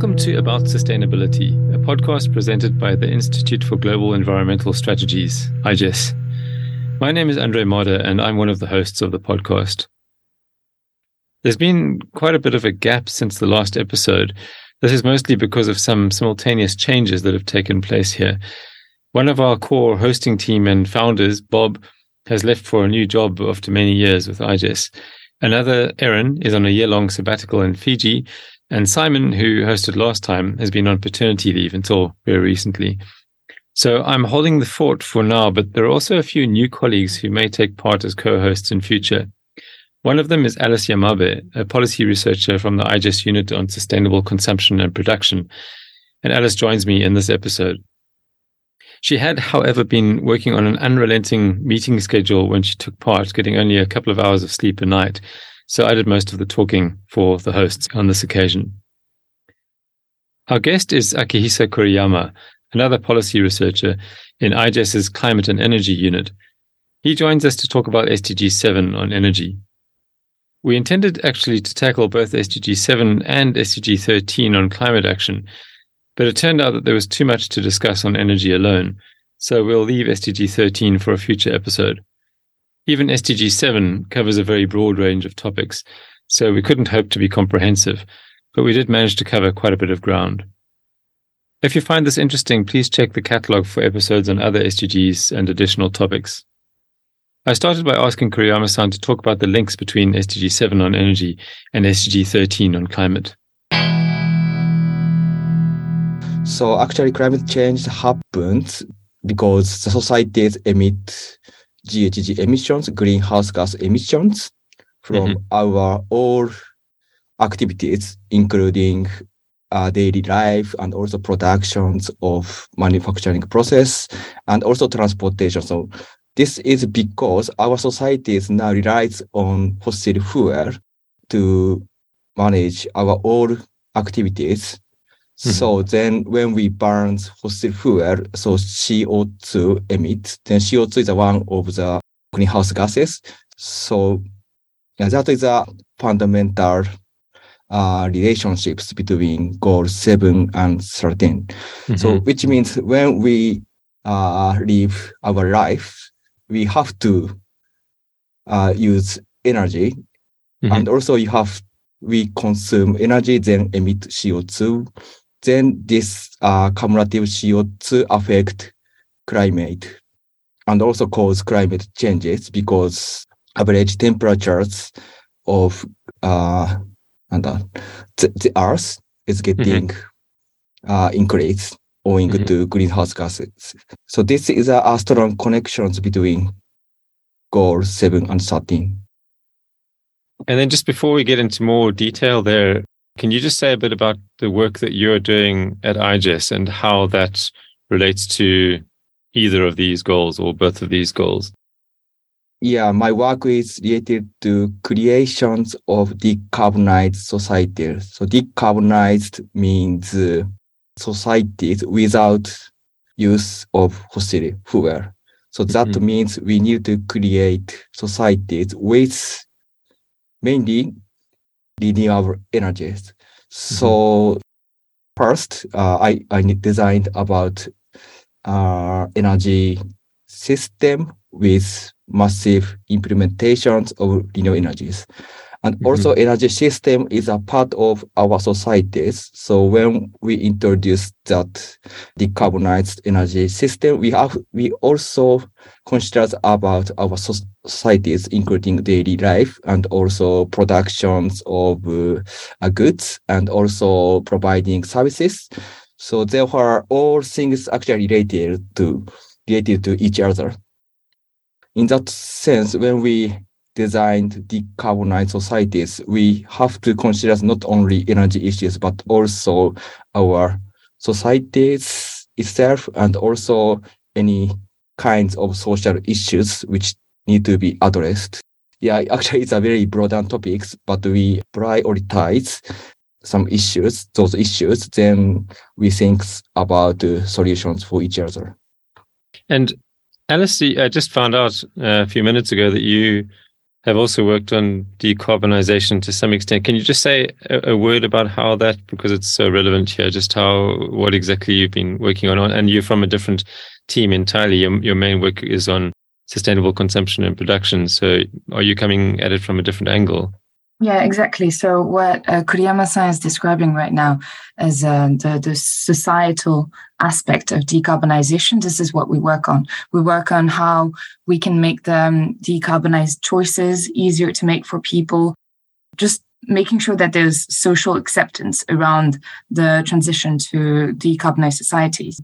Welcome to About Sustainability, a podcast presented by the Institute for Global Environmental Strategies, IGES. My name is Andre Mader, and I'm one of the hosts of the podcast. There's been quite a bit of a gap since the last episode. This is mostly because of some simultaneous changes that have taken place here. One of our core hosting team and founders, Bob, has left for a new job after many years with IGES. Another, Erin, is on a year long sabbatical in Fiji, and Simon, who hosted last time, has been on paternity leave until very recently. So I'm holding the fort for now, but there are also a few new colleagues who may take part as co-hosts in future. One of them is Alice Yamabe, a policy researcher from the IGES unit on sustainable consumption and production. And Alice joins me in this episode. She had, however, been working on an unrelenting meeting schedule when she took part, getting only a couple of hours of sleep a night. So I did most of the talking for the hosts on this occasion. Our guest is Akihisa Kuriyama, another policy researcher in IGES's Climate and Energy Unit. He joins us to talk about SDG 7 on energy. We intended actually to tackle both SDG 7 and SDG 13 on climate action, but it turned out that there was too much to discuss on energy alone, so we'll leave SDG 13 for a future episode. Even SDG 7 covers a very broad range of topics, so we couldn't hope to be comprehensive, but we did manage to cover quite a bit of ground. If you find this interesting, please check the catalog for episodes on other SDGs and additional topics. I started by asking Kuriyama-san to talk about the links between SDG 7 on energy and SDG 13 on climate. So actually climate change happens because the societies emit GHG emissions, greenhouse gas emissions from mm-hmm. our all activities, including uh, daily life and also productions of manufacturing process and also transportation. So this is because our societies now relies on fossil fuel to manage our all activities. Mm-hmm. So then when we burn fossil fuel, so CO2 emits, then CO2 is one of the greenhouse gases. So yeah, that is a fundamental uh, relationships between goal seven and 13. Mm-hmm. So which means when we uh, live our life, we have to uh, use energy mm-hmm. and also you have we consume energy then emit CO2 then this uh, cumulative CO2 affect climate and also cause climate changes because average temperatures of uh, and uh, the, the Earth is getting mm-hmm. uh, increased owing mm-hmm. to greenhouse gases. So this is a, a strong connections between goal seven and thirteen. And then just before we get into more detail there, can you just say a bit about the work that you're doing at IGES and how that relates to either of these goals or both of these goals? Yeah, my work is related to creations of decarbonized societies. So decarbonized means uh, societies without use of fossil fuel. So that mm-hmm. means we need to create societies with mainly renewable energies. So mm-hmm. first, uh, I, I designed about uh, energy system with massive implementations of renewable energies. And mm-hmm. also energy system is a part of our societies. So when we introduce that decarbonized energy system, we have we also consider about our societies, including daily life and also productions of uh, goods and also providing services. So therefore, all things actually related to related to each other. In that sense, when we designed decarbonized societies, we have to consider not only energy issues, but also our societies itself and also any kinds of social issues which need to be addressed. Yeah, actually it's a very broad topics, but we prioritize some issues, those issues, then we think about uh, solutions for each other. And Alice, I just found out uh, a few minutes ago that you have also worked on decarbonization to some extent. Can you just say a, a, word about how that, because it's so relevant here, just how, what exactly you've been working on? And you're from a different team entirely. Your, your main work is on sustainable consumption and production. So are you coming at it from a different angle? Yeah, exactly. So what uh, Kuriyama-san is describing right now as uh, the, the societal aspect of decarbonization, this is what we work on. We work on how we can make the um, decarbonized choices easier to make for people, just making sure that there's social acceptance around the transition to decarbonized societies.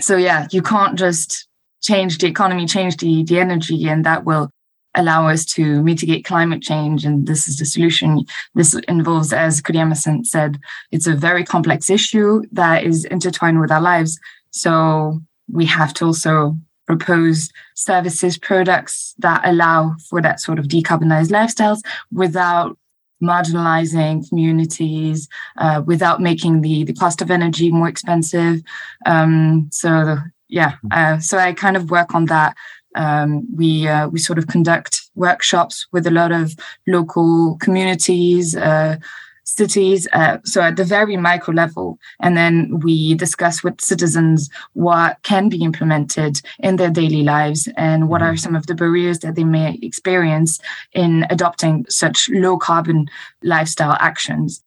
So yeah, you can't just change the economy, change the, the energy, and that will allow us to mitigate climate change. And this is the solution. This involves, as Kuriyama said, it's a very complex issue that is intertwined with our lives. So we have to also propose services, products that allow for that sort of decarbonized lifestyles without marginalizing communities, uh, without making the, the cost of energy more expensive. Um, so yeah, uh, so I kind of work on that um, we uh, we sort of conduct workshops with a lot of local communities, uh, cities. Uh, so at the very micro level, and then we discuss with citizens what can be implemented in their daily lives and what are mm-hmm. some of the barriers that they may experience in adopting such low carbon lifestyle actions.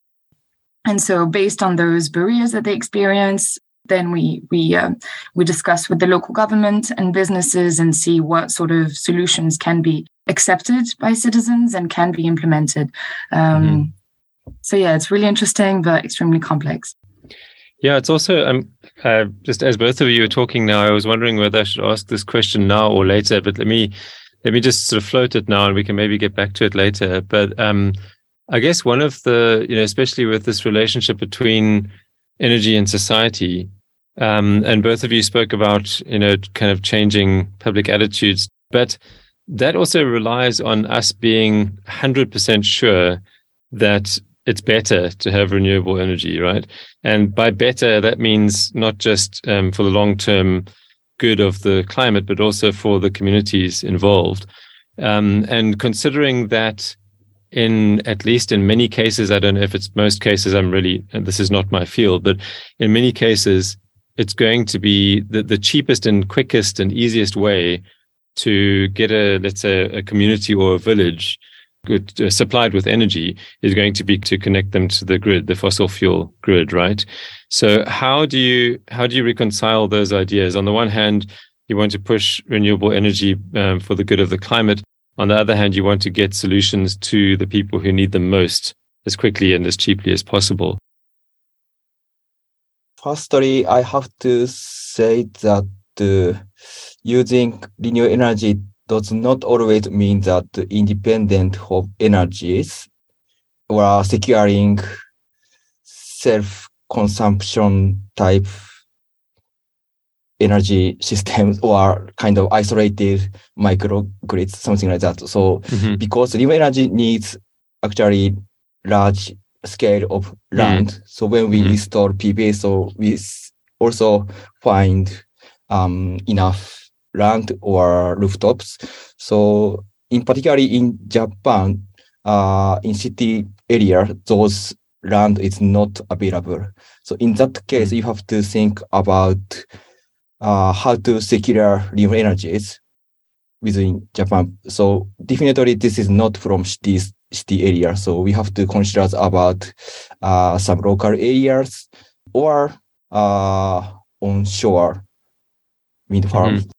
And so, based on those barriers that they experience, then we we uh, we discuss with the local government and businesses and see what sort of solutions can be accepted by citizens and can be implemented. Um, mm-hmm. So yeah, it's really interesting but extremely complex. Yeah, it's also um, uh, just as both of you are talking now, I was wondering whether I should ask this question now or later. But let me let me just sort of float it now, and we can maybe get back to it later. But um, I guess one of the you know, especially with this relationship between energy and society, um, and both of you spoke about, you know, kind of changing public attitudes, but that also relies on us being 100% sure that it's better to have renewable energy, right? And by better, that means not just um, for the long term good of the climate, but also for the communities involved. Um, and considering that in at least in many cases, I don't know if it's most cases, I'm really, this is not my field, but in many cases, it's going to be the, the cheapest and quickest and easiest way to get a, let's say, a community or a village good, uh, supplied with energy is going to be to connect them to the grid, the fossil fuel grid, right? So how do you how do you reconcile those ideas? On the one hand, you want to push renewable energy um, for the good of the climate. On the other hand, you want to get solutions to the people who need them most as quickly and as cheaply as possible. Firstly, I have to say that uh, using renewable energy does not always mean that independent of energies or securing self-consumption type energy systems or kind of isolated microgrids, something like that. So mm-hmm. because renewable energy needs actually large scale of land. Mm. So when we mm. install PV, so we also find um, enough land or rooftops. So in particularly in Japan, uh, in city area, those land is not available. So in that case, mm. you have to think about uh, how to secure renewable energies within Japan. So definitely this is not from cities city area. So we have to consider about uh, some local areas or uh, onshore wind farms. Mm-hmm.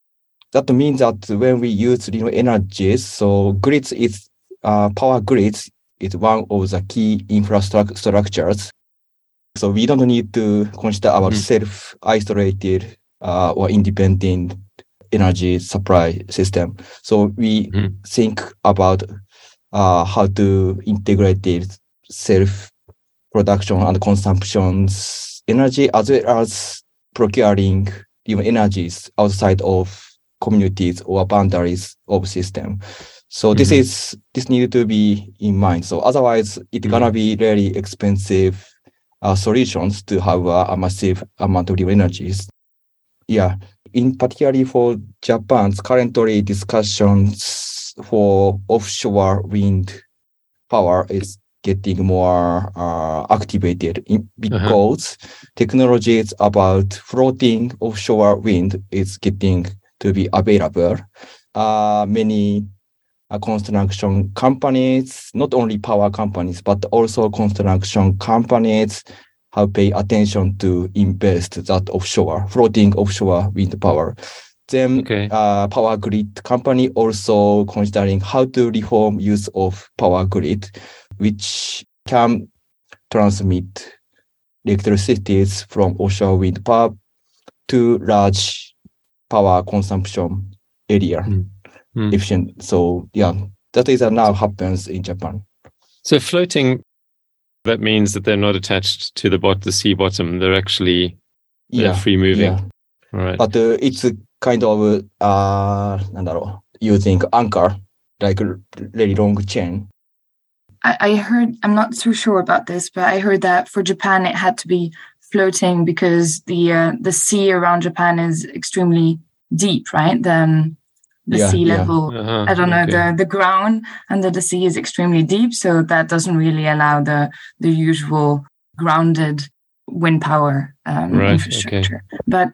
That means that when we use renewable energies, so grids is uh, power grids is one of the key infrastructures. So we don't need to consider about mm-hmm. self-isolated uh, or independent energy supply system. So we mm-hmm. think about uh, how to integrate this self production and consumptions energy as well as procuring even energies outside of communities or boundaries of system. So mm-hmm. this is this needed to be in mind. So otherwise, it's mm-hmm. gonna be really expensive uh, solutions to have uh, a massive amount of energies. Yeah, in particularly for Japan's currently discussions for offshore wind power is getting more uh, activated in, because uh-huh. technologies about floating offshore wind is getting to be available. Uh, many uh, construction companies, not only power companies, but also construction companies have pay attention to invest that offshore, floating offshore wind power. Then okay. uh, power grid company also considering how to reform use of power grid, which can transmit electricity from offshore wind power to large power consumption area mm. Mm. efficient. So yeah, that is now happens in Japan. So floating, that means that they're not attached to the bot the sea bottom. They're actually they're yeah, free moving. Yeah. Right. But uh, it's kind of uh, using anchor like a really long chain. I, I heard I'm not so sure about this, but I heard that for Japan it had to be floating because the uh, the sea around Japan is extremely deep, right? The um, the yeah, sea level. Yeah. Uh-huh, I don't know. Okay. The the ground under the sea is extremely deep, so that doesn't really allow the the usual grounded wind power um, right, infrastructure. Okay. But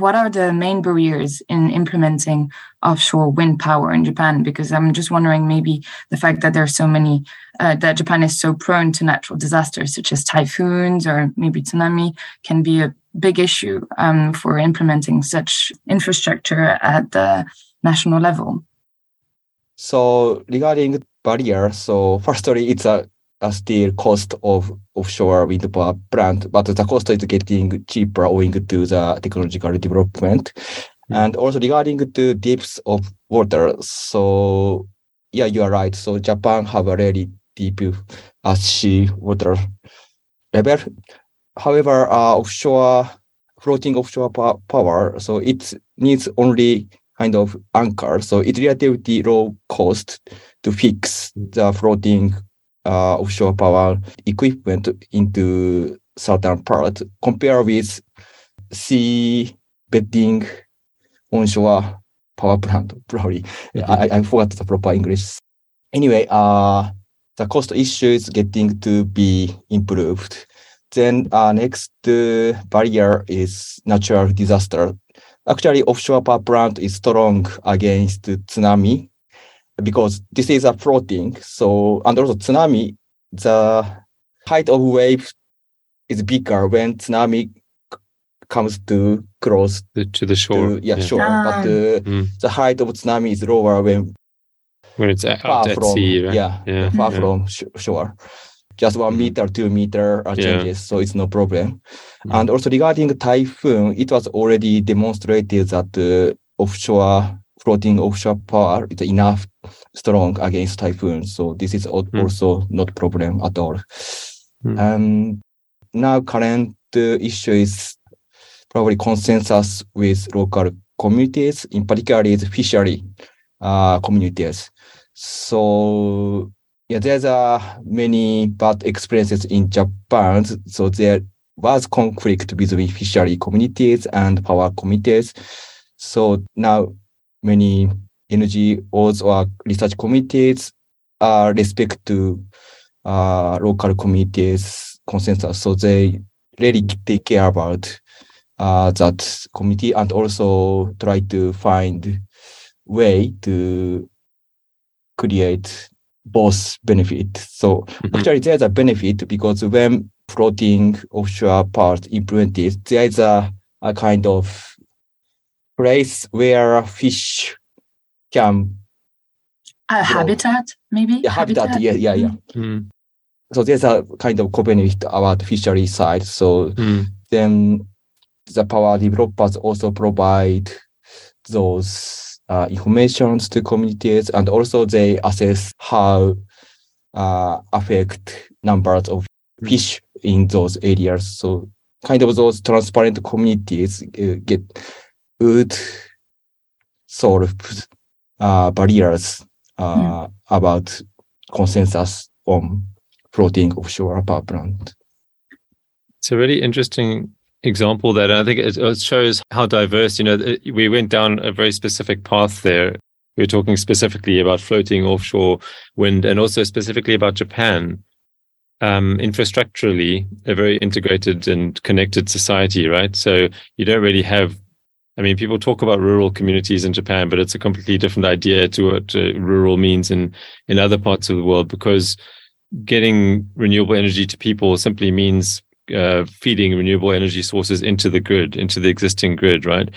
what are the main barriers in implementing offshore wind power in Japan? Because I'm just wondering, maybe the fact that there are so many, uh, that Japan is so prone to natural disasters such as typhoons or maybe tsunami, can be a big issue um, for implementing such infrastructure at the national level? So regarding barrier, so firstly, it's a, a still cost of offshore wind power plant, but the cost is getting cheaper owing to the technological development. Mm-hmm. And also regarding the depths of water, so yeah, you are right. So Japan have a really deep uh, sea water level. However, uh, offshore floating offshore power, so it needs only kind of anchor. So it's relatively low cost to fix the floating uh, offshore power equipment into southern part compared with sea bedding onshore power plant. Probably mm-hmm. I, I forgot the proper English. Anyway, uh, the cost issue is getting to be improved. Then uh, next uh, barrier is natural disaster Actually, offshore power plant is strong against tsunami because this is a floating. So, and also tsunami, the height of wave is bigger when tsunami comes to close the, to the shore. To, yeah, yeah, shore. Ah. But the, mm. the height of tsunami is lower when when it's out at from, sea, right? Yeah, yeah far yeah. from sh- shore just one mm-hmm. meter, two meter uh, changes, yeah. so it's no problem. Mm-hmm. And also regarding typhoon, it was already demonstrated that uh, offshore floating offshore power is enough strong against typhoon. So this is mm-hmm. also not problem at all. And now current uh, issue is probably consensus with local communities, in particular is fishery uh, communities. So yeah, there's uh, many bad experiences in Japan. So there was conflict between fishery communities and power communities. So now many NGOs or research committees are respect to uh, local communities consensus. So they really take care about uh, that committee and also try to find way to create both benefit. So mm-hmm. actually there's a benefit because when floating offshore part implemented, there is a, a kind of place where fish can a habitat maybe yeah, habitat, habitat? yeah yeah yeah mm. so there's a kind of co-benefit about fishery side so mm. then the power developers also provide those uh, information to communities and also they assess how uh, affect numbers of fish in those areas. So kind of those transparent communities uh, get would solve uh, barriers uh, mm. about consensus on floating offshore power plant. It's a really interesting example that I think it, shows how diverse, you know, we went down a very specific path there we're talking specifically about floating offshore wind and also specifically about Japan. Um, infrastructurally, a very integrated and connected society, right? So you don't really have I mean, people talk about rural communities in Japan, but it's a completely different idea to what uh, rural means in in other parts of the world because getting renewable energy to people simply means uh, feeding renewable energy sources into the grid, into the existing grid, right?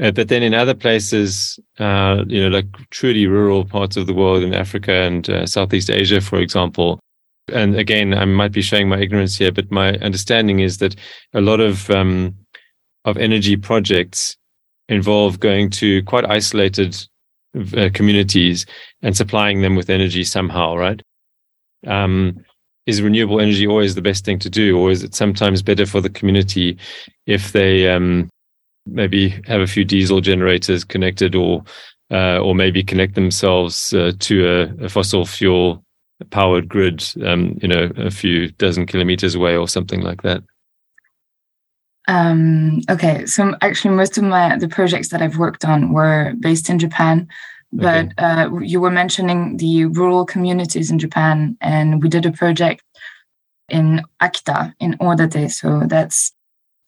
Uh, but then in other places, uh, you know, like truly rural parts of the world in Africa and uh, Southeast Asia, for example, and again, I might be showing my ignorance here, but my understanding is that a lot of um, of energy projects involve going to quite isolated uh, communities and supplying them with energy somehow, right? Um, is renewable energy always the best thing to do, or is it sometimes better for the community if they um, maybe have a few diesel generators connected, or uh, or maybe connect themselves uh, to a, a, fossil fuel powered grid, um, you know, a few dozen kilometers away or something like that? Um, okay, so actually, most of my the projects that I've worked on were based in Japan, but okay. uh, you were mentioning the rural communities in Japan, and we did a project in Akita in Odate, so that's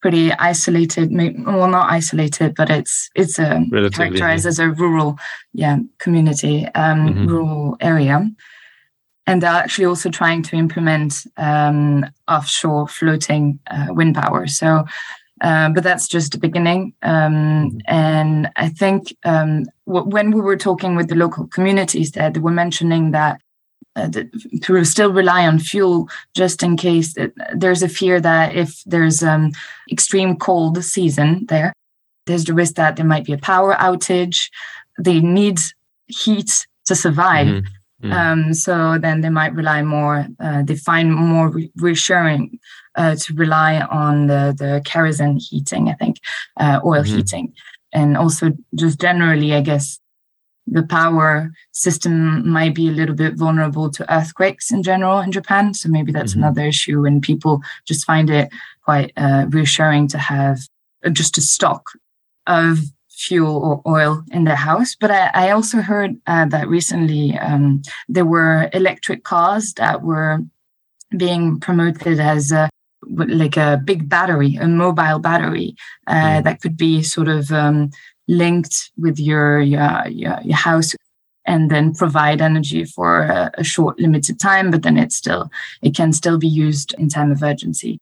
pretty isolated. Well, not isolated, but it's it's a characterized as a rural, yeah, community, um, mm-hmm. rural area and they're actually also trying to implement um, offshore floating uh, wind power. So, uh, but that's just the beginning. Um, and I think um, w- when we were talking with the local communities, there, they were mentioning that. Uh, to still rely on fuel just in case there's a fear that if there's um, extreme cold season there, there's the risk that there might be a power outage. They need heat to survive. Mm-hmm. Mm. Um, so then they might rely more, uh, they find more re- reassuring uh, to rely on the, the kerosene heating, I think, uh, oil mm-hmm. heating. And also, just generally, I guess the power system might be a little bit vulnerable to earthquakes in general in Japan. So maybe that's mm-hmm. another issue, and people just find it quite uh, reassuring to have just a stock of fuel or oil in their house. But I, I also heard uh, that recently um, there were electric cars that were being promoted as a, like a big battery, a mobile battery uh, mm. that could be sort of um, linked with your, your, your your house and then provide energy for a, a, short limited time but then it still it can still be used in time of urgency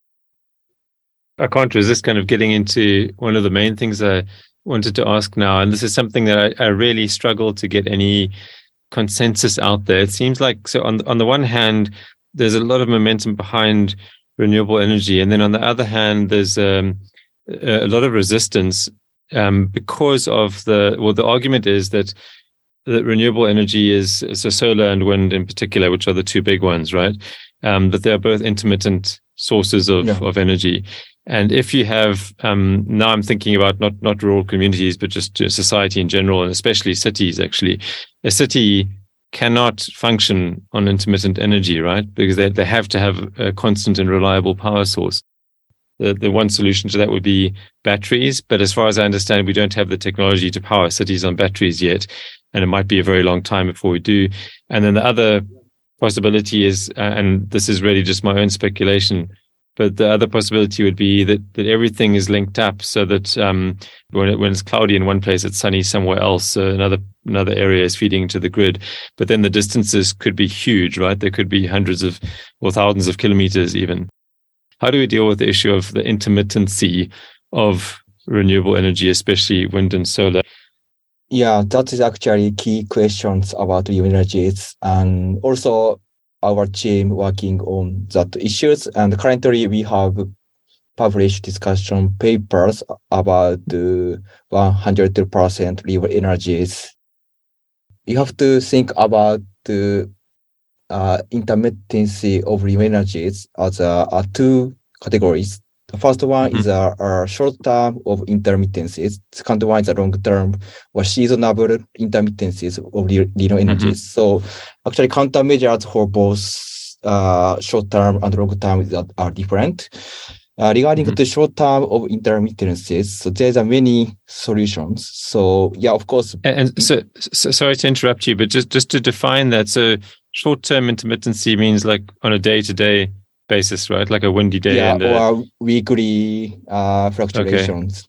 i can't resist kind of getting into one of the main things I wanted to ask now, and this is something that I, I really struggle to get any consensus out there. It seems like so on on the one hand, there's a lot of momentum behind renewable energy, and then on the other hand, there's um, a lot of resistance um, because of the well, the argument is that that renewable energy is so solar and wind in particular, which are the two big ones, right? Um, that they're both intermittent sources of, yeah. of energy. And if you have um, now, I'm thinking about not not rural communities, but just society in general, and especially cities. Actually, a city cannot function on intermittent energy, right? Because they they have to have a constant and reliable power source. The the one solution to that would be batteries, but as far as I understand, we don't have the technology to power cities on batteries yet, and it might be a very long time before we do. And then the other possibility is, uh, and this is really just my own speculation but the other possibility would be that, that everything is linked up so that um, when, it, when it's cloudy in one place, it's sunny somewhere else. So another another area is feeding into the grid. But then the distances could be huge, right? There could be hundreds of or thousands of kilometers even. How do we deal with the issue of the intermittency of renewable energy, especially wind and solar? Yeah, that is actually key questions about energies. And also our team working on that issues. And currently we have published discussion papers about the 100% renewable energies. You have to think about the uh, intermittency of renewable energies as uh, uh, two categories. The first one mm-hmm. is a, a, short term of intermittencies. Second one is a long term or seasonal intermittencies of renewable energies. Mm-hmm. So actually countermeasures for both uh, short term and long term are different. Uh, regarding Mhm. the short term of intermittencies, so there's a many solutions. So yeah, of course, And, and so, so, sorry to interrupt you, but just just to define that, so short-term intermittency means like on a day-to-day basis, right? Like a windy day, yeah, and a, or weekly uh, fluctuations.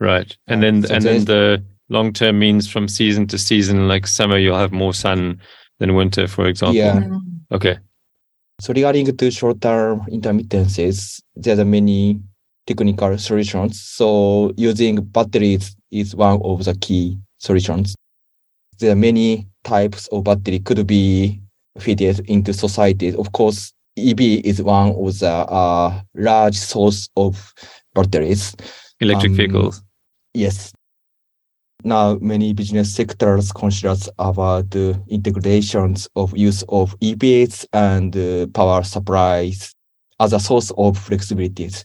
right, and then so and then the long-term means from season to season. Like summer, you'll have more sun than winter, for example. Yeah. Mm. Okay. So regarding to short-term intermittencies, there are many technical solutions. So using batteries is one of the key solutions. There are many types of battery could be fitted into societies. Of course, EV is one of the uh, large source of batteries. Electric Um, vehicles. Yes. Now, many business sectors consider about the integrations of use of EVs and uh, power supplies as a source of flexibilities.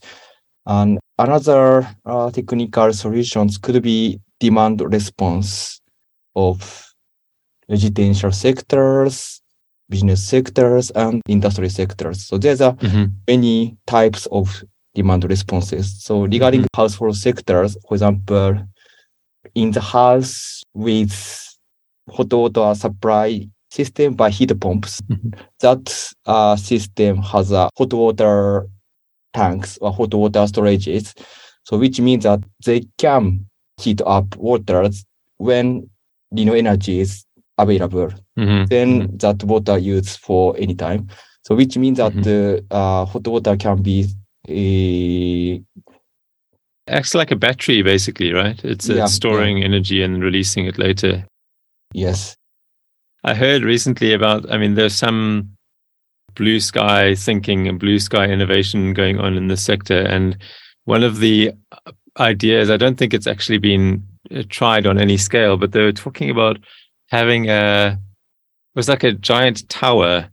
And another uh, technical solutions could be demand response of residential sectors, business sectors, and industry sectors. So there's a hmm many types of demand responses. So regarding household sectors, for example, in the house with hot water supply system by heat pumps, Mhm. that uh, system has a hot water tanks or hot water storages. So which means that they can heat up waters when renewable energy is available hmm then that water used for any time. So which means that Mhm. the uh, hot water can be uh, acts like a battery, basically, right? It's, uh, Yeah, storing energy and releasing it later. yes, I heard recently about, I mean, there's some blue sky thinking and blue sky innovation going on in this sector. And one of the uh, ideas, I don't think it's actually been uh, tried on any scale, but they were talking about having a, it was like a giant tower,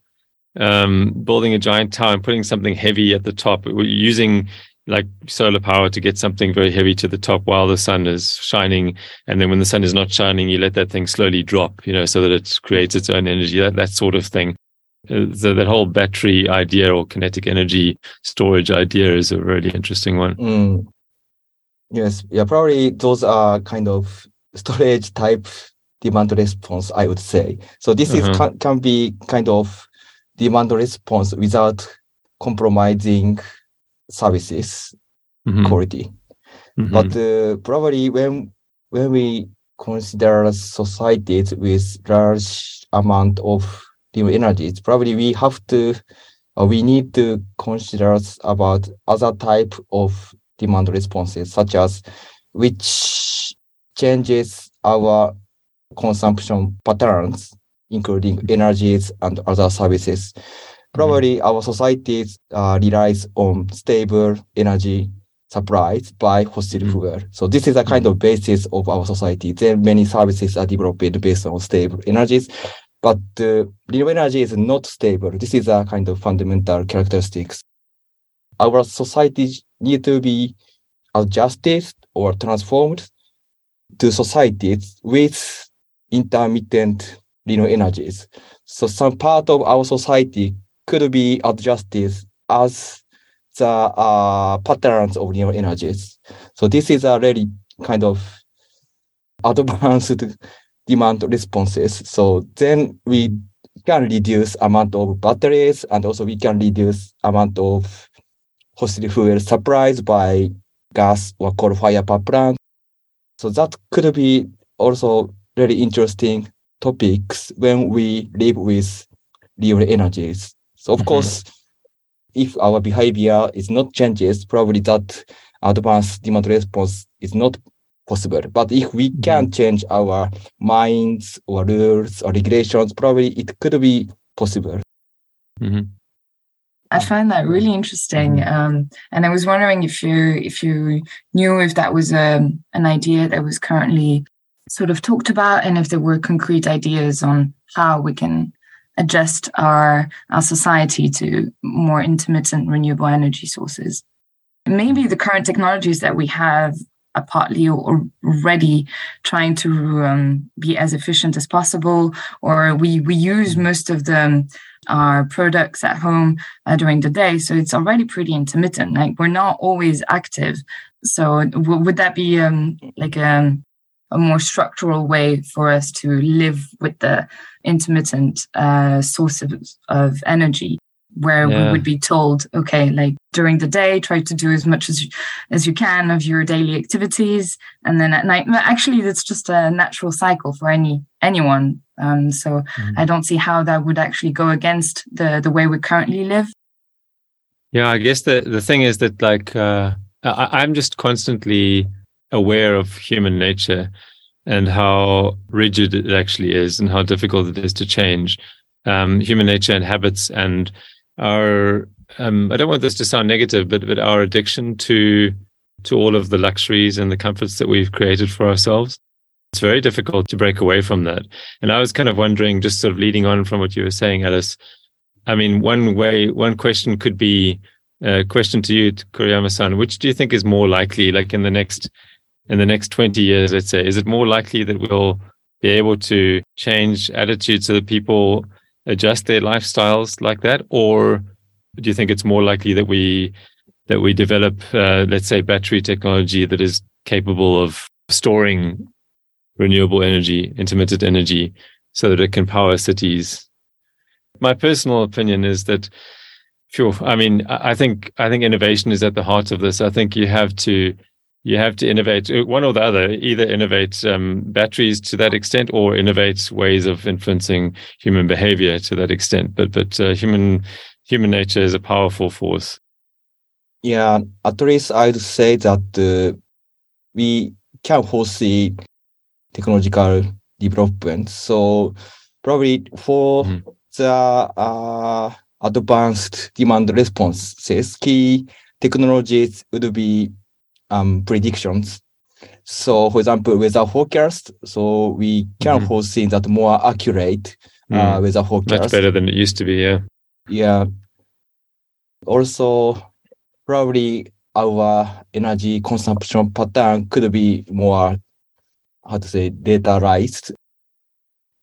um, building a giant tower and putting something heavy at the top, using like solar power to get something very heavy to the top while the sun is shining. And then when the sun is not shining you let that thing slowly drop you know so that it creates its own energy that, that sort of thing. Uh, so that whole battery idea or kinetic energy storage idea is a really interesting one. Mm, yes, yeah. Probably those are kind of storage type demand response. I would say so. This is Uh-huh. can, can be kind of demand response without compromising services Mhm, quality. mhm. But uh, probably when when we consider societies with large amount of renewable energies, probably we have to uh, we need to consider about other type of demand responses, such as which changes our consumption patterns, including energies and other services. Probably our societies uh, relies on stable energy supplies by fossil Mhm. fuel. So this is a kind of basis of our society. Then many services are developed based on stable energies, but uh, renewable energy is not stable. This is a kind of fundamental characteristics. Our society need to be adjusted or transformed to societies with intermittent renewable energies. So some part of our society could be adjusted as the uh, patterns of renewable energies. So this is a really kind of advanced demand responses. So then we can reduce amount of batteries and also we can reduce amount of fossil fuel supplies by gas or coal fire power plant. So that could be also really interesting topics when we live with renewable energies. So of Mhm. course, if our behavior is not changes, probably that advanced demand response is not possible. But if we can change our minds or rules or regulations, probably it could be possible. Mhm. I find that really interesting, um, and I was wondering if you if you knew if that was um, an idea that was currently sort of talked about, and if there were concrete ideas on how we can adjust our our society to more intermittent renewable energy sources. Maybe the current technologies that we have are partly already trying to um, be as efficient as possible, or we we use most of the our products at home uh, during the day, so it's already pretty intermittent. Like we're not always active. So w- would that be um, like a um, a more structural way for us to live with the intermittent uh, source of, of energy where yeah. we would be told okay like during the day try to do as much as you, as you can of your daily activities and then at night actually that's just a natural cycle for any anyone um, so mm. i don't see how that would actually go against the the way we currently live yeah i guess the the thing is that like uh, I, i'm just constantly aware of human nature and how rigid it actually is and how difficult it is to change um, human nature and habits and our um, I don't want this to sound negative, but but our addiction to to all of the luxuries and the comforts that we've created for ourselves. It's very difficult to break away from that. And I was kind of wondering, just sort of leading on from what you were saying, Alice. I mean, one way, one question could be a question to you, Kuriyama-san. Which do you think is more likely, like in the next in the next twenty years, let's say, is it more likely that we'll be able to change attitudes so that people adjust their lifestyles like that, or do you think it's more likely that we that we develop, uh, let's say, battery technology that is capable of storing renewable energy, intermittent energy, so that it can power cities? My personal opinion is that, sure. I mean, I think I think innovation is at the heart of this. I think you have to you have to innovate uh, one or the other either innovate um, batteries to that extent or innovate ways of influencing human behavior to that extent. But but uh, human human nature is a powerful force. Yeah at least i'd say that uh, we can foresee technological development. So probably for mm-hmm. the uh, advanced demand responses key technologies would be um, predictions. So, for example, weather forecast. So we can mm-hmm. foresee that more accurate uh, mm. weather forecast. Much better than it used to be. Yeah. Yeah. Also, probably our energy consumption pattern could be more, how to say, dataized.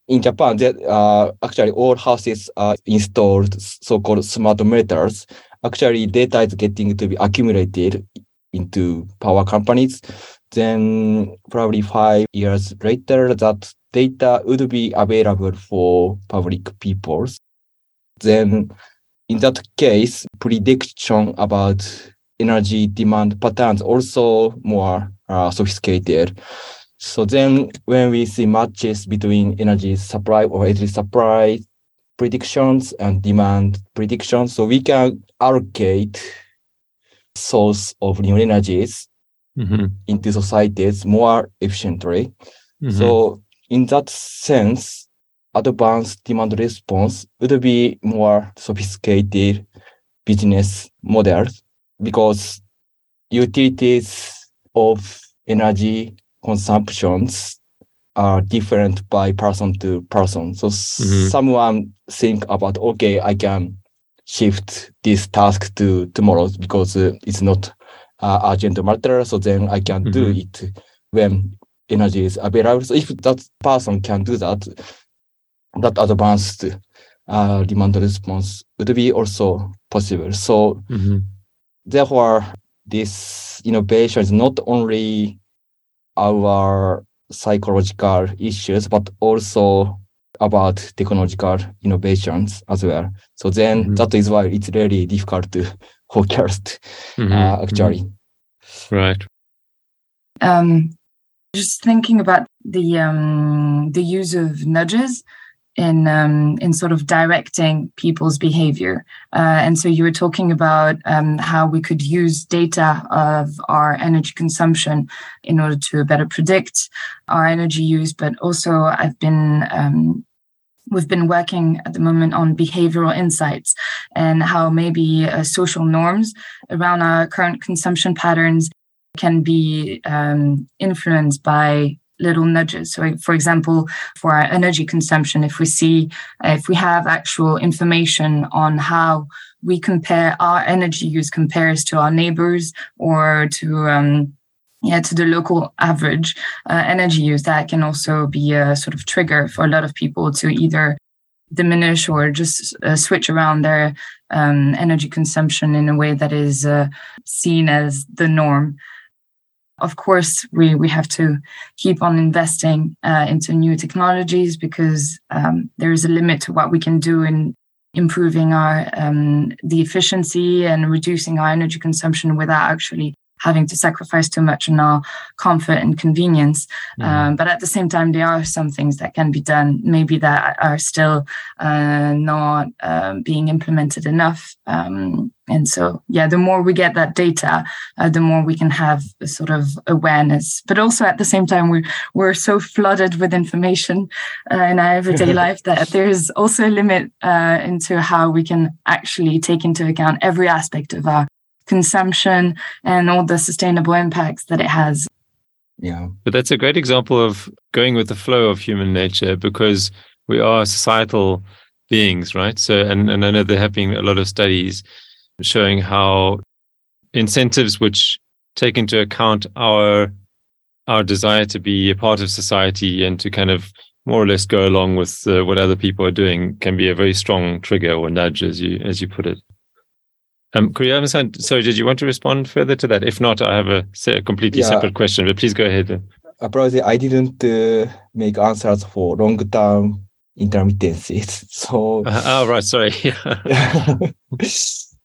In Japan, that uh, actually all houses are installed so-called smart meters. Actually, data is getting to be accumulated into power companies, then probably five years later, that data would be available for public peoples. Then in that case, prediction about energy demand patterns also more uh, sophisticated. So then when we see matches between energy supply or energy supply predictions and demand predictions, so we can allocate source of new energies mm-hmm. into societies more efficiently. Mm-hmm. So in that sense, advanced demand response would be more sophisticated business models because utilities of energy consumptions are different by person to person. So mm-hmm. someone think about, okay, I can shift this task to tomorrow because uh, it's not uh, urgent matter. So then I can mm-hmm. do it when energy is available. So if that person can do that, that advanced uh, demand response would be also possible. So mm-hmm. therefore, this innovation is not only our psychological issues, but also about technological innovations as well. So then mm-hmm. that is why it's really difficult to forecast mm-hmm. uh, actually. Mm-hmm. Right. Um, just thinking about the um, the use of nudges in um, in sort of directing people's behavior. Uh, and so you were talking about um, how we could use data of our energy consumption in order to better predict our energy use. But also, I've been um, we've been working at the moment on behavioral insights and how maybe uh, social norms around our current consumption patterns can be um, influenced by little nudges. So, for example, for our energy consumption, if we see, if we have actual information on how we compare our energy use compares to our neighbors or to um, yeah to the local average uh, energy use that can also be a sort of trigger for a lot of people to either diminish or just uh, switch around their um, energy consumption in a way that is uh, seen as the norm. Of course we we have to keep on investing uh, into new technologies because um, there is a limit to what we can do in improving our um, the efficiency and reducing our energy consumption without actually having to sacrifice too much on our comfort and convenience. Mm. Um, but at the same time, there are some things that can be done, maybe that are still uh, not uh, being implemented enough. Um, and so, yeah, the more we get that data, uh, the more we can have a sort of awareness. But also at the same time, we're, we're so flooded with information uh, in our everyday life that there is also a limit uh, into how we can actually take into account every aspect of our consumption and all the sustainable impacts that it has. Yeah. But that's a great example of going with the flow of human nature because we are societal beings, right? So, and, and I know there have been a lot of studies showing how incentives which take into account our our desire to be a part of society and to kind of more or less go along with uh, what other people are doing can be a very strong trigger or nudge, as you as you put it. Um, Kuriyama-san, sorry, did you want to respond further to that? If not, I have a, completely yeah. separate question, but please go ahead. Apparently, I didn't uh, make answers for long-term intermittencies. So, uh, oh, right, sorry.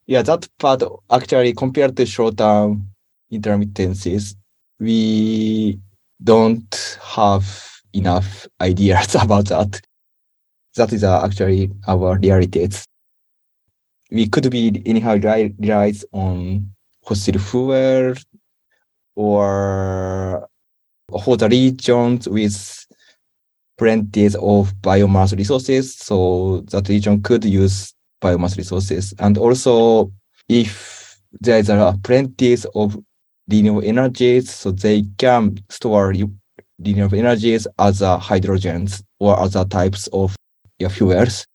yeah, that part actually compared to short-term intermittencies, we don't have enough ideas about that. That is uh, actually our realities we could be anyhow relies on fossil fuel or for the regions with plenty of biomass resources. So that region could use biomass resources. And also if there is a plenty of renewable energies, so they can store renewable energies as a hydrogens or other types of fuels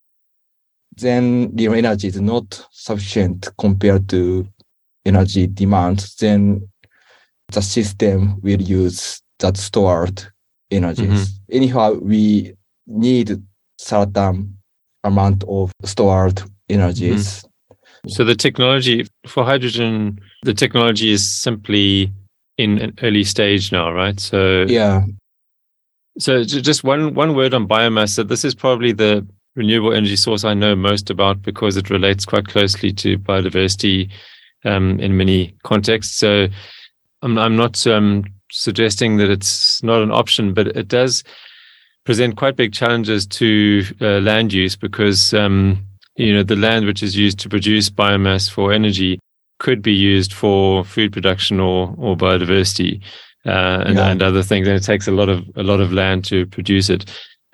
then the energy is not sufficient compared to energy demand, then the system will use that stored energies. Mm-hmm. Anyhow, we need certain amount of stored energies. Mm-hmm. So the technology for hydrogen, the technology is simply in an early stage now, right? So yeah. So just one one word on biomass. So this is probably the renewable energy source I know most about because it relates quite closely to biodiversity um, in many contexts. So I'm, I'm not um, suggesting that it's not an option, but it does present quite big challenges to uh, land use because um, you know the land which is used to produce biomass for energy could be used for food production or or biodiversity uh, and, yeah. and other things, and it takes a lot of a lot of land to produce it.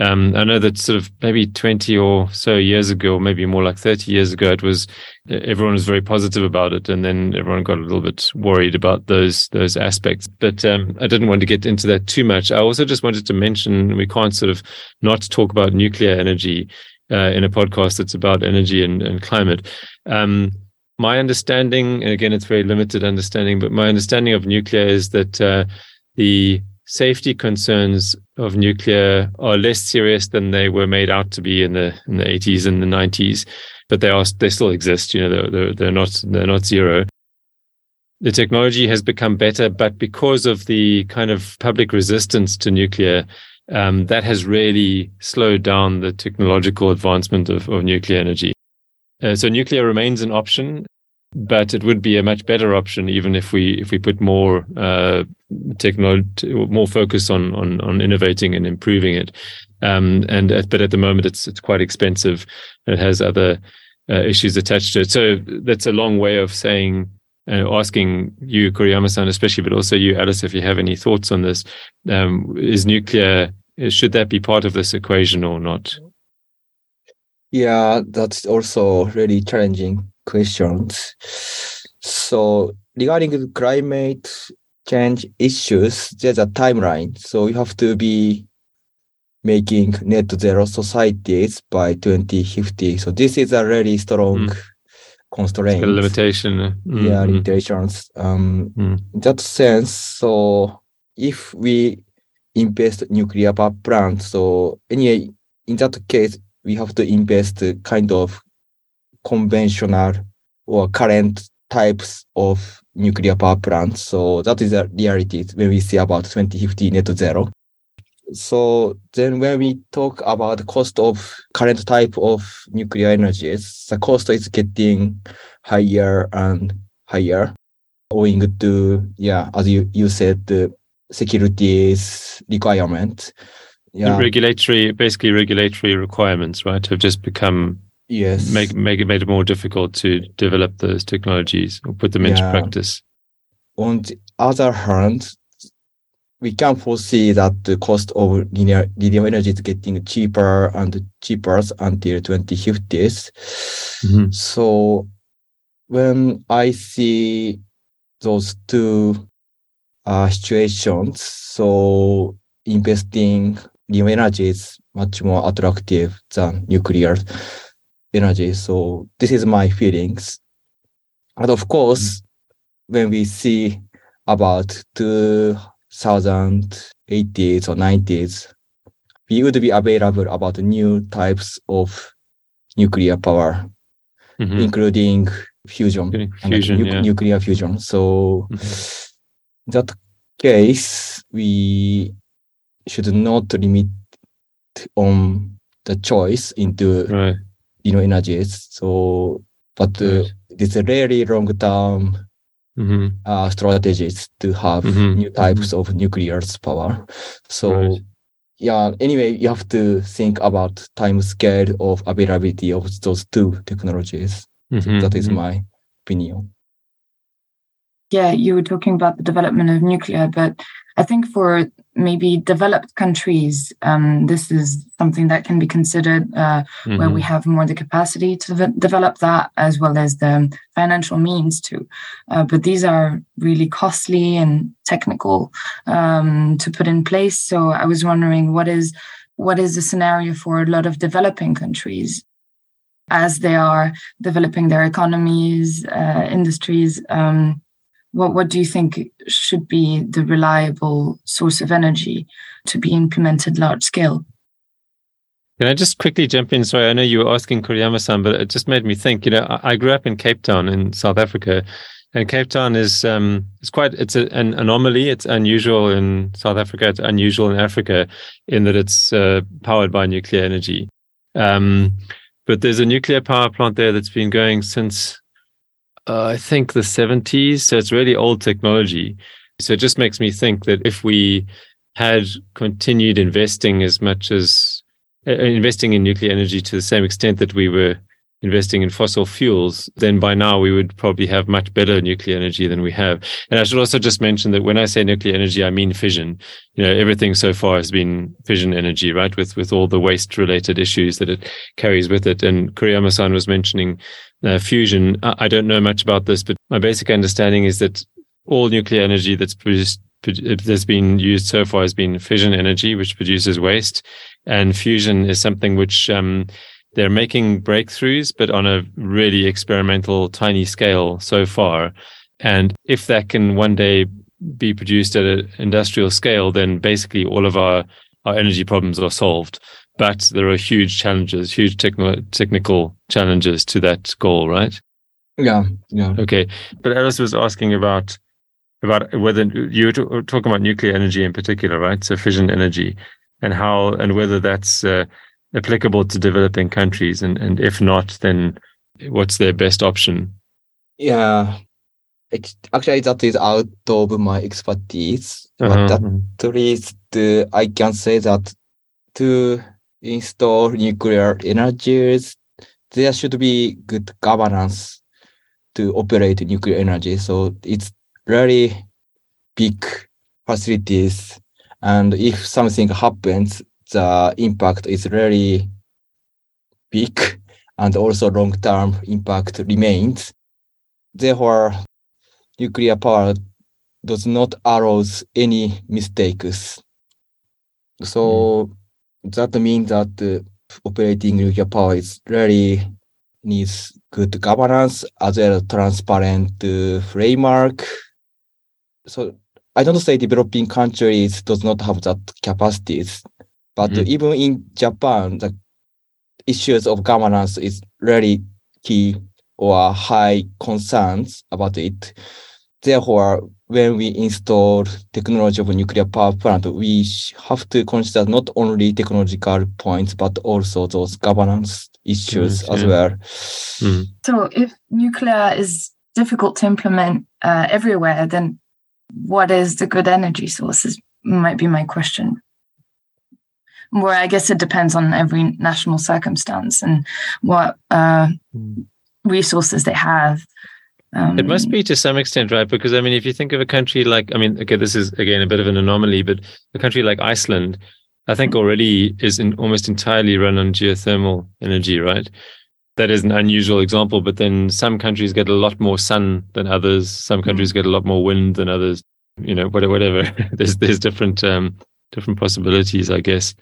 Um, I know that sort of maybe 20 or so years ago, maybe more like 30 years ago, it was everyone was very positive about it, and then everyone got a little bit worried about those those aspects. But um, I didn't want to get into that too much. I also just wanted to mention we can't sort of not talk about nuclear energy uh, in a podcast that's about energy and, and climate. Um, my understanding, and again, it's very limited understanding, but my understanding of nuclear is that uh, the safety concerns of nuclear are less serious than they were made out to be in the in the 80s and the 90s but they are they still exist you know they're, they're, they're not they're not zero. The technology has become better but because of the kind of public resistance to nuclear um, that has really slowed down the technological advancement of, of nuclear energy. Uh, so nuclear remains an option but it would be a much better option even if we if we put more uh, technology more focus on on on innovating and improving it. Um, and but at the moment it's it's quite expensive. And it has other uh, issues attached to it. So that's a long way of saying uh, asking you Kuriyama-san especially but also you Alice if you have any thoughts on this. Um, is nuclear should that be part of this equation or not? Yeah that's also really challenging questions. So regarding climate change issues, there's a timeline. So you have to be making net zero societies by 2050. So this is a really strong mm. constraints. It's a limitation. Mm, Yeah, mm, limitations. Um, Mm. in that sense, so if we invest nuclear power plant, so anyway, in that case, we have to invest kind of conventional or current types of nuclear power plants. So that is a reality when we see about 2050 net zero. So then when we talk about the cost of current type of nuclear energies, the cost is getting higher and higher owing to, yeah, as you, you said, the securities requirement. Yeah, Regulatory, basically regulatory requirements, right, have just become yes. make make it made it more difficult to develop those technologies or put them into practice. On the other hand, we can foresee that the cost of linear, linear energy is getting cheaper and cheaper until 2050s. Mhm. So when I see those two uh, situations, so investing new energy is much more attractive than nuclear energy. So this is my feelings. And of course, when we see about 2080s or 90s, we would be available about new types of nuclear power, Mhm. including fusion, fusion, nu- yeah. nuclear fusion. So Mhm. in that case, we should not limit on the choice into Right. You know energies. So, but uh, it's a really long term hmm uh, strategies to have Mhm, new types of nuclear power. So Right. yeah, anyway, you have to think about time scale of availability of those two technologies. Mhm, That is mhm. my opinion. yeah, you were talking about the development of nuclear, but I think for maybe developed countries, um, this is something that can be considered uh, where we Mhm. have more the capacity to de- develop that as well as the financial means to. Uh, but these are really costly and technical um, to put in place. So I was wondering what is what is the scenario for a lot of developing countries as they are developing their economies, uh, industries. Um, what what do you think should be the reliable source of energy to be implemented large scale? Can I just quickly jump in? Sorry, I know you were asking Kuriyama-san, but it just made me think. You know, I, grew up in Cape Town in South Africa, and Cape Town is um, it's quite it's a, an anomaly. It's unusual in South Africa. It's unusual in Africa in that it's uh, powered by nuclear energy. Um, but there's a nuclear power plant there that's been going since uh, I think the 70s. So it's really old technology. So it just makes me think that if we had continued investing as much as uh, investing in nuclear energy to the same extent that we were investing in fossil fuels, then by now we would probably have much better nuclear energy than we have. And I should also just mention that when I say nuclear energy, I mean fission. You know, everything so far has been fission energy, right? With with all the waste related issues that it carries with it. And Kuriyama-san was mentioning uh, fusion. I, I don't know much about this, but my basic understanding is that all nuclear energy that's produced that's been used so far has been fission energy, which produces waste, and fusion is something which um, they're making breakthroughs, but on a really experimental, tiny scale so far. And if that can one day be produced at an industrial scale, then basically all of our, our energy problems are solved. But there are huge challenges, huge techno- technical challenges to that goal, right? Yeah, yeah. Okay. But Alice was asking about about whether you were talking about nuclear energy in particular, right? So fission energy and how and whether that's uh, applicable to developing countries, and and if not, then what's their best option? Yeah. Ex- Actually, that is out of my expertise. Uh-huh. But at least uh, I can say that to install nuclear energies, there should be good governance to operate nuclear energy. So it's really big facilities. And if something happens, the impact is really big and also long-term impact remains. Therefore, nuclear power does not allow any mistakes. So that means that uh, operating nuclear power is really needs good governance as well as transparent uh, framework. So I don't say developing countries does not have that capacities, but Mhm. even in Japan, the issues of governance is really key or high concerns about it. Therefore, when we install technology of nuclear power plant, we have to consider not only technological points, but also those governance issues Yes, as well. Mm. So, if nuclear is difficult to implement uh, everywhere, then what is the good energy sources? Might be my question. Where I guess it depends on every national circumstance and what uh, Mm. resources they have. Um, It must be to some extent, right? Because I mean, if you think of a country like, I mean, okay, this is again a bit of an anomaly, but a country like Iceland, I think already is in, almost entirely run on geothermal energy, right? That is an unusual example, but then some countries get a lot more sun than others. Some countries get a lot more wind than others. You know, whatever. whatever. there's there's different um, different possibilities, I guess.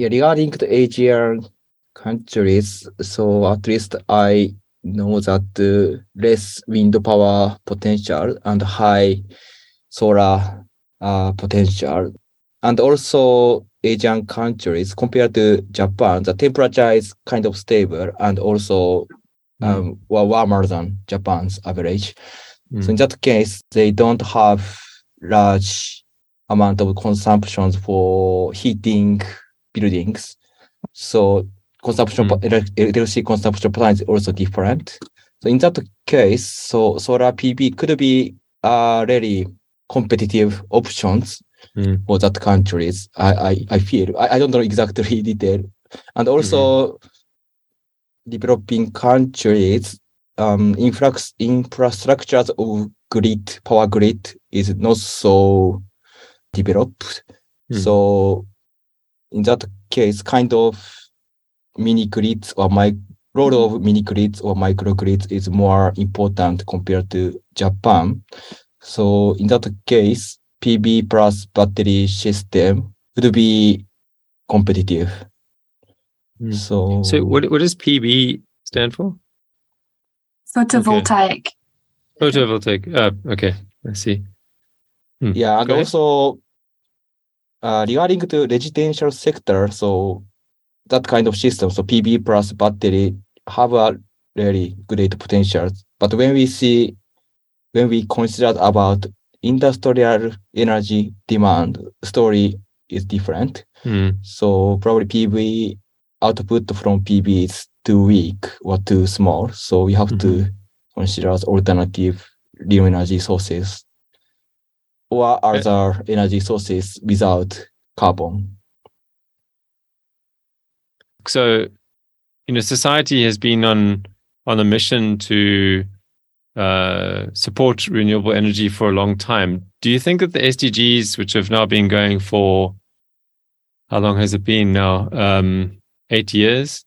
Yeah, regarding the Asian countries, so at least I know that uh, less wind power potential and high solar uh, potential. And also Asian countries compared to Japan, the temperature is kind of stable and also um, well, warmer than Japan's average. Mm. So in that case, they don't have large amount of consumptions for heating buildings. So consumption, Mm. elec- electricity consumption pattern is also different. So in that case, so solar PV could be a really competitive options Mm. for that countries. I, I, I feel I, I don't know exactly detail. And also developing countries, um, influx, infrastructures of grid, power grid is not so developed. Mm. So in that case, kind of mini grids or my role of mini grids or microgrids is more important compared to Japan. So in that case, PV plus battery system would be competitive. Mm. So, So what what does PV stand for? photovoltaic. Photovoltaic. Uh, okay, I see. Hmm. yeah, and also regarding to residential sector, so that kind of system, so PV plus battery have a really great potential. But when we see, when we consider about industrial energy demand, story is different. Mm. So probably PV output from PV is too weak or too small. So we have to consider alternative renewable energy sources or other energy sources without carbon. so you know society has been on on a mission to uh, support renewable energy for a long time. Do you think that the SDGs, which have now been going for how long has it been now? Um, eight years.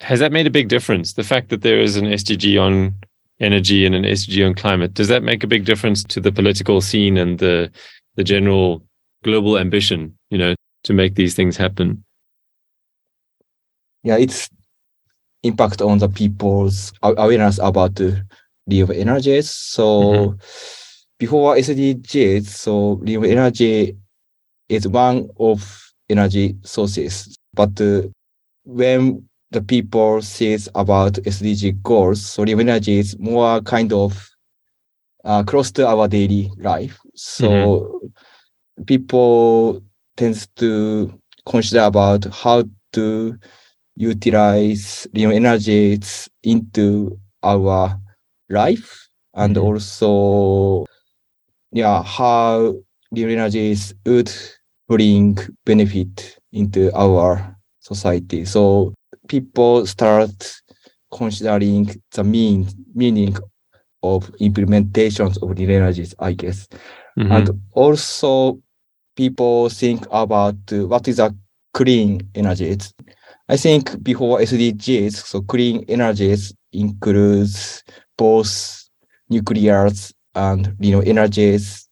Has that made a big difference? The fact that there is an SDG on energy and an SDG on climate does that make a big difference to the political scene and the the general global ambition? You know, to make these things happen. Yeah, it's impact on the people's awareness about the renewable energies. So before SDGs, so renewable energy is one of energy sources. But uh, when the people says about SDG goals, so renewable energy is more kind of uh, close to our daily life. So people tends to consider about how to utilize renewable energies into our life and Mhm. also yeah how renewable energies would bring benefit into our society so people start considering the mean meaning of implementations of energies i guess Mhm. and also people think about what is a clean energies. I think before SDGs, so clean energies includes both nuclears and renewable energies.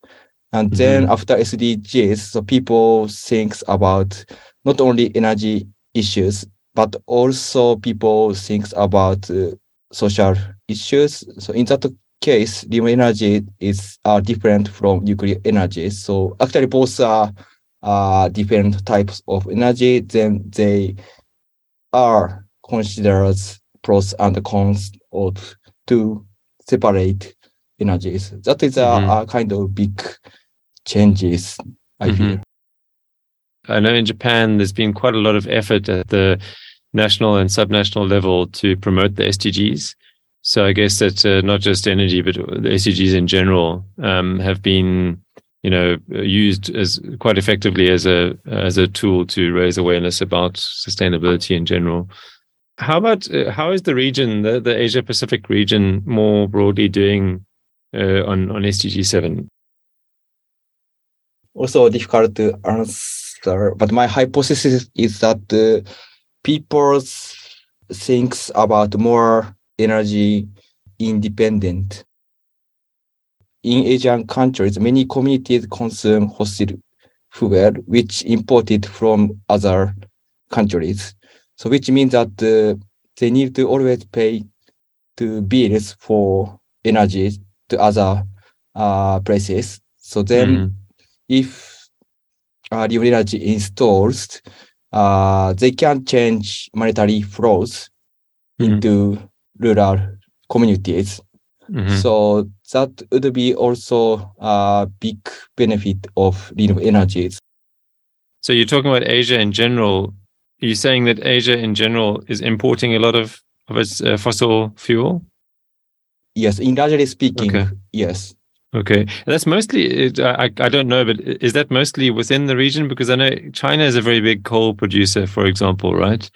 And then Mhm. after SDGs, so people thinks about not only energy issues, but also people think about uh, social issues. So in that case, renewable energy is uh, different from nuclear energy. So actually, both are uh, different types of energy. Then they are considered pros and cons of two separate energies. That is a, Mhm. a kind of big changes. I Mhm. feel. I know in Japan there's been quite a lot of effort at the national and subnational level to promote the SDGs. So I guess that uh, not just energy, but the SDGs in general um, have been, you know, used as quite effectively as a as a tool to raise awareness about sustainability in general. How about uh, how is the region, the, the Asia Pacific region, more broadly doing uh, on on SDG seven? also difficult to answer, but my hypothesis is that uh, people thinks about more energy independent. In Asian countries, many communities consume fossil fuel, which imported from other countries. So, which means that uh, they need to always pay to bills for energy to other uh, places. So then Mhm. if uh, renewable energy installs, uh, they can change monetary flows Mhm. into rural communities. Mhm. So that would be also a big benefit of renewable energies. So you're talking about Asia in general. Are you saying that Asia in general is importing a lot of, of its uh, fossil fuel? Yes, in largely speaking, Okay. yes. Okay, that's mostly. It, I I don't know, but is that mostly within the region? Because I know China is a very big coal producer, for example, right?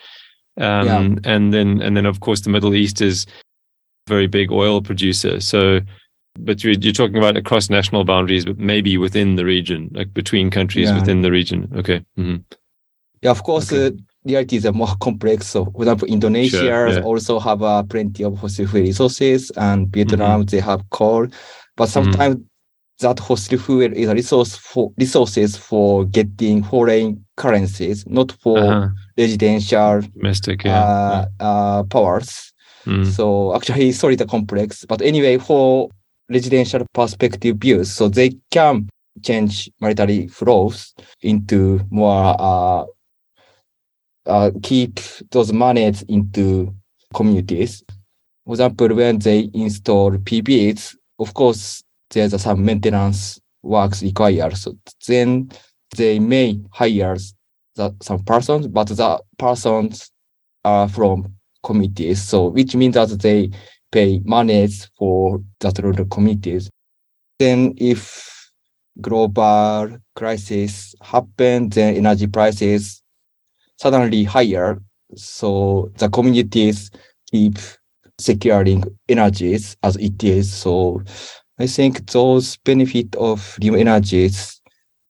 Um, Yeah. And then and then of course the Middle East is a very big oil producer. So, but you're, you're talking about across national boundaries, but maybe within the region, like between countries Yeah. within the region. Okay. hmm Yeah, of course, Okay. uh, realities are more complex. So, for example, Indonesia yeah. also have uh, plenty of fossil fuel resources, and Vietnam they have coal. But Mm-hmm. sometimes that fossil fuel is a resource for resources for getting foreign currencies, not for Uh-huh. residential Domestic, yeah. uh, uh, powers. yeah. Mm. So actually, sorry, the complex. But anyway, for residential perspective views, so they can change monetary flows into more uh, uh, keep those monies into communities. For example, when they install PVs, of course, there's some maintenance works required. So then they may hire the, some persons, but the persons are from committees. So which means that they pay monies for that rural committees. Then if global crisis happen, then energy prices suddenly higher. So the communities keep securing energies as it is. So I think those benefit of new energies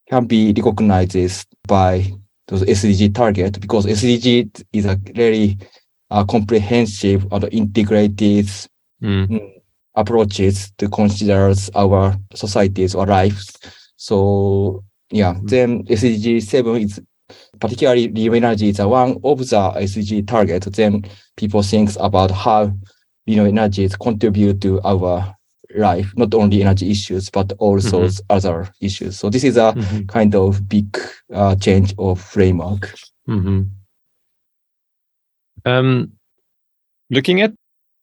can be recognized by those SDG target because SDG is a very uh, comprehensive and integrated Mm. approaches to consider our societies or lives. So yeah, Mhm. then SDG seven is particularly renewable energy is one of the SDG targets. Then people think about how renewable energies contribute to our life, not only energy issues but also Mhm. other issues. So this is a Mhm. kind of big uh, change of framework. hmm Um, looking at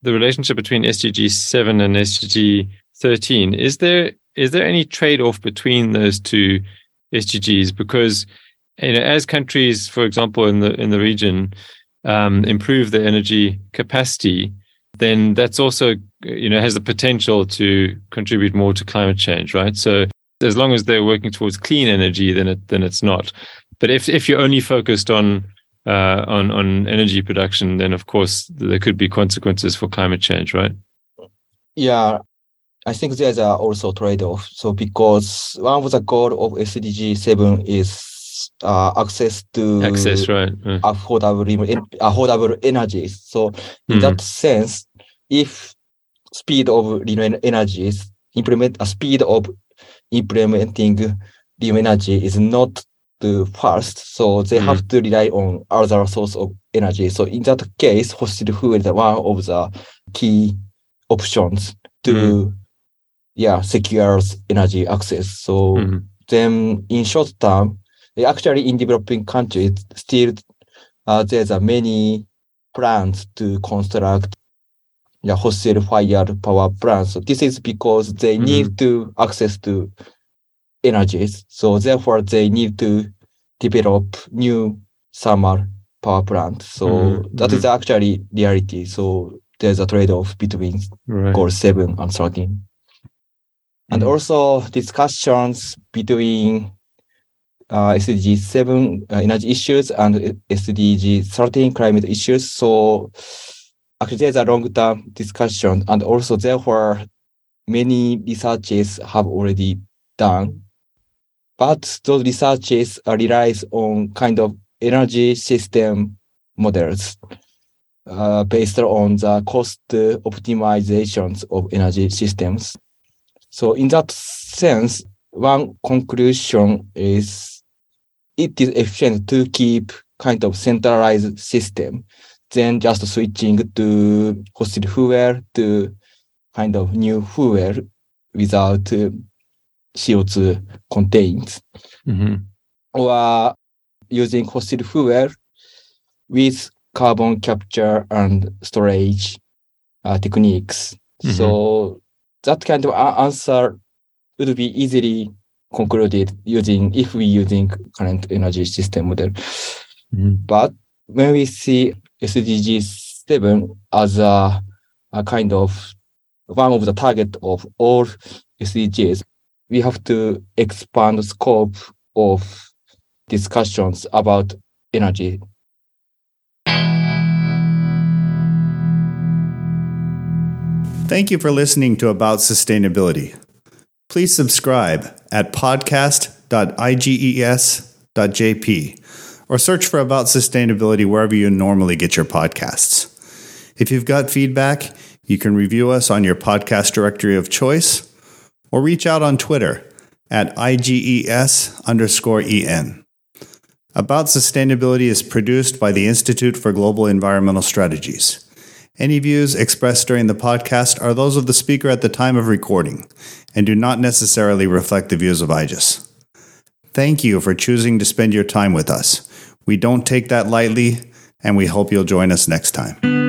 the relationship between SDG seven and SDG thirteen, is there is there any trade off between those two SDGs? Because you know, as countries, for example, in the in the region, um, improve their energy capacity, then that's also you know has the potential to contribute more to climate change, right? So as long as they're working towards clean energy, then it then it's not. But if if you're only focused on uh, on on energy production, then of course there could be consequences for climate change, right? Yeah, I think there's also trade-off. So because one of the goal of SDG seven is uh, access to Access, right? Uh, affordable affordable energies. So in Mhm. that sense, if speed of renewable energies implement a speed of implementing renewable energy is not to fast, so they Mm. have to rely on other source of energy. So in that case, fossil fuel is one of the key options to yeah secure energy access. So Mhm. then in short term, actually in developing countries, still uh, there's a many plans to construct yeah, fossil fired power plants. So this is because they need to access to energies. So therefore they need to develop new thermal power plant. So Mhm, that is actually reality. So there's a trade-off between Right. goal seven and 13. And Mhm. also discussions between uh, SDG 7 uh, energy issues and SDG 13 climate issues. So actually there's a long-term discussion and also therefore many researches have already done. But those researches uh, relies on kind of energy system models uh, based on the cost optimizations of energy systems. So in that sense, one conclusion is it is efficient to keep kind of centralized system than just switching to fossil fuel to kind of new fuel without uh, CO2 contains Mhm. or using fossil fuel with carbon capture and storage uh, techniques. So that kind of answer would be easily concluded using if we using current energy system model. Mhm. But when we see SDG 7 as a, a kind of one of the target of all SDGs, we have to expand the scope of discussions about energy. Thank you for listening to About Sustainability. Please subscribe at podcast.iges.jp or search for About Sustainability wherever you normally get your podcasts. If you've got feedback, you can review us on your podcast directory of choice or reach out on Twitter at IGES underscore EN. About Sustainability is produced by the Institute for Global Environmental Strategies. Any views expressed during the podcast are those of the speaker at the time of recording and do not necessarily reflect the views of IGES. Thank you for choosing to spend your time with us. We don't take that lightly, and we hope you'll join us next time.